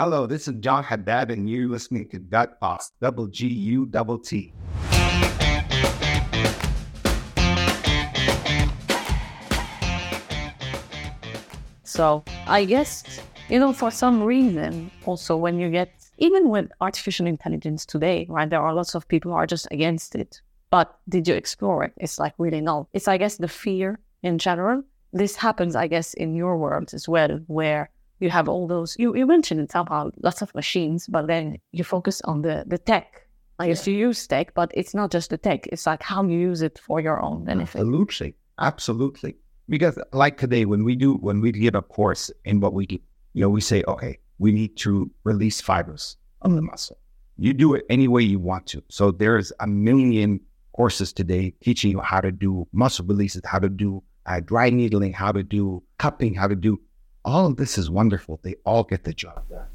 Hello, this is John Haddad, and you're listening to Gut Talks, double G U double T. So I guess, you know, for some reason, also when you get, even with artificial intelligence today, right, there are lots of people who are just against it. But did you explore it? It's like really no. It's, I guess, the fear in general. This happens, I guess, in your world as well, where you have all those, you, you mentioned it somehow, lots of machines, but then you focus on the, the tech. Like, yes, you use tech, but it's not just the tech. It's like how you use it for your own benefit. Absolutely. Absolutely because like today when we do when we give a course in what we do you know we say okay we need to release fibers of the muscle you do it any way you want to so there's a million courses today teaching you how to do muscle releases how to do uh, dry needling how to do cupping how to do all of this is wonderful they all get the job done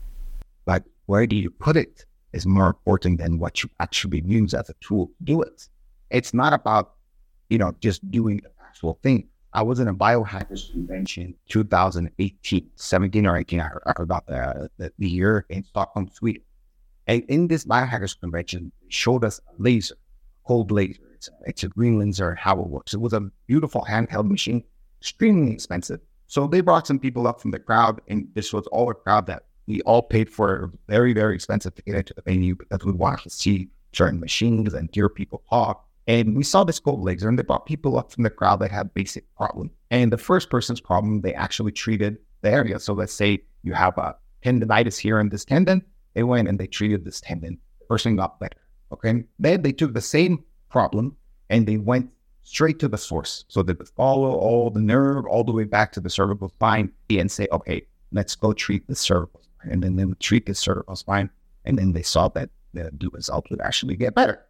but where do you put it is more important than what you actually use as a tool to do it it's not about you know just doing the actual thing I was in a biohackers convention 2018, 17 or 18. I forgot the, the, the year in Stockholm, Sweden. And in this biohackers convention, they showed us a laser, cold laser. It's a, it's a green laser, how it works. It was a beautiful handheld machine, extremely expensive. So they brought some people up from the crowd, and this was all a crowd that we all paid for very, very expensive to get into the venue because we wanted to see certain machines and hear people talk. And we saw this cold laser, and they brought people up from the crowd that had basic problem. And the first person's problem, they actually treated the area. So let's say you have a tendonitis here in this tendon. They went and they treated this tendon. The person got better. Okay. Then they took the same problem and they went straight to the source. So they follow all the nerve all the way back to the cervical spine and say, okay, let's go treat the cervical spine. And then they would treat the cervical spine. And then they saw that the result would actually get better.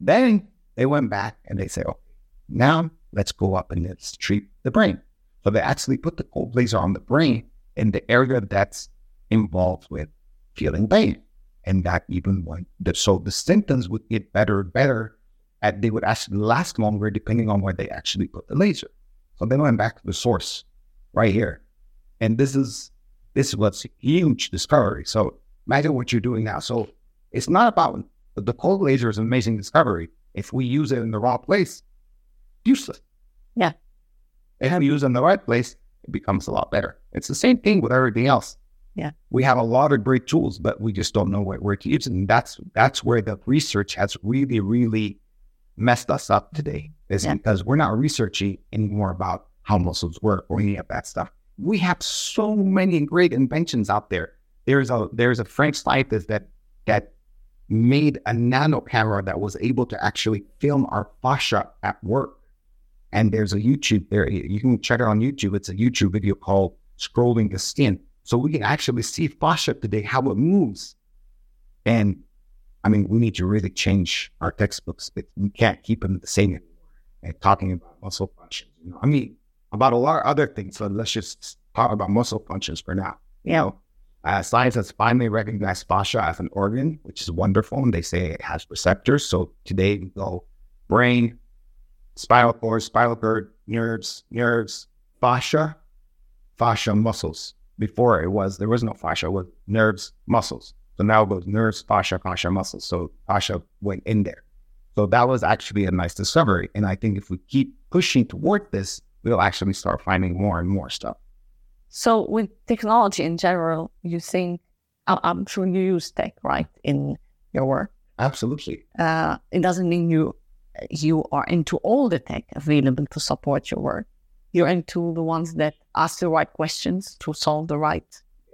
Then they went back and they say, okay, now let's go up and let's treat the brain. So they actually put the cold laser on the brain in the area that's involved with feeling pain. And that even went, so the symptoms would get better and better and they would actually last longer depending on where they actually put the laser. So they went back to the source right here. And this is, this was a huge discovery. So imagine what you're doing now. So it's not about the cold laser is an amazing discovery if we use it in the wrong place, useless. Yeah. And if we use it in the right place, it becomes a lot better. It's the same thing with everything else. Yeah. We have a lot of great tools, but we just don't know where, where to use it. And that's that's where the research has really, really messed us up today. Is yeah. because we're not researching anymore about how muscles work or any of that stuff. We have so many great inventions out there. There's a there's a French scientist that that made a nano camera that was able to actually film our fascia at work. And there's a YouTube there. You can check it on YouTube. It's a YouTube video called Scrolling the Skin. So we can actually see fascia today, how it moves. And I mean, we need to really change our textbooks. We can't keep them the same anymore. And talking about muscle functions, you know, I mean, about a lot of other things. So let's just talk about muscle functions for now. You know, uh, science has finally recognized fascia as an organ, which is wonderful, and they say it has receptors. So today we go brain, spinal cord, spinal cord, nerves, nerves, fascia, fascia, muscles. Before it was there was no fascia, it was nerves, muscles. So now it goes nerves, fascia, fascia, muscles. So fascia went in there. So that was actually a nice discovery. And I think if we keep pushing toward this, we'll actually start finding more and more stuff. So with technology in general, you think I'm sure you use tech, right, in your work. Absolutely. Uh, it doesn't mean you you are into all the tech available to support your work. You're into the ones that ask the right questions to solve the right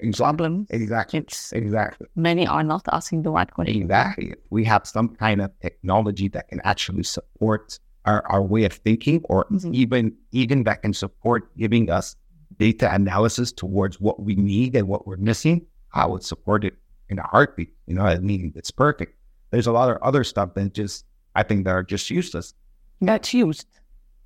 exactly. problems. Exactly. It's, exactly. Many are not asking the right question. Exactly. We have some kind of technology that can actually support our, our way of thinking, or mm-hmm. even even that can support giving us data analysis towards what we need and what we're missing, I would support it in a heartbeat. You know, I mean, it's perfect. There's a lot of other stuff that just, I think that are just useless. That's used.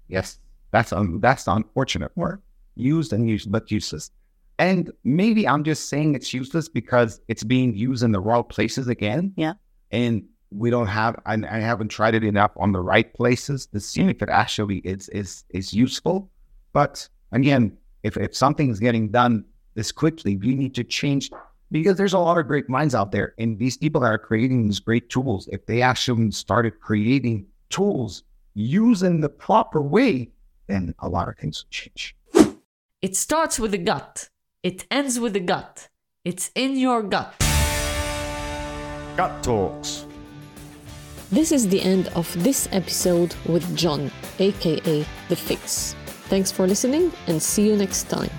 Yes. That's, un- that's the unfortunate part. Used and used, but useless. And maybe I'm just saying it's useless because it's being used in the wrong places again. Yeah. And we don't have, I, I haven't tried it enough on the right places to see if it actually is, is, is useful. But again, if, if something is getting done this quickly, we need to change because there's a lot of great minds out there. And these people that are creating these great tools, if they actually started creating tools using the proper way, then a lot of things will change. It starts with the gut. It ends with the gut. It's in your gut. Gut Talks. This is the end of this episode with John, aka The Fix. Thanks for listening and see you next time.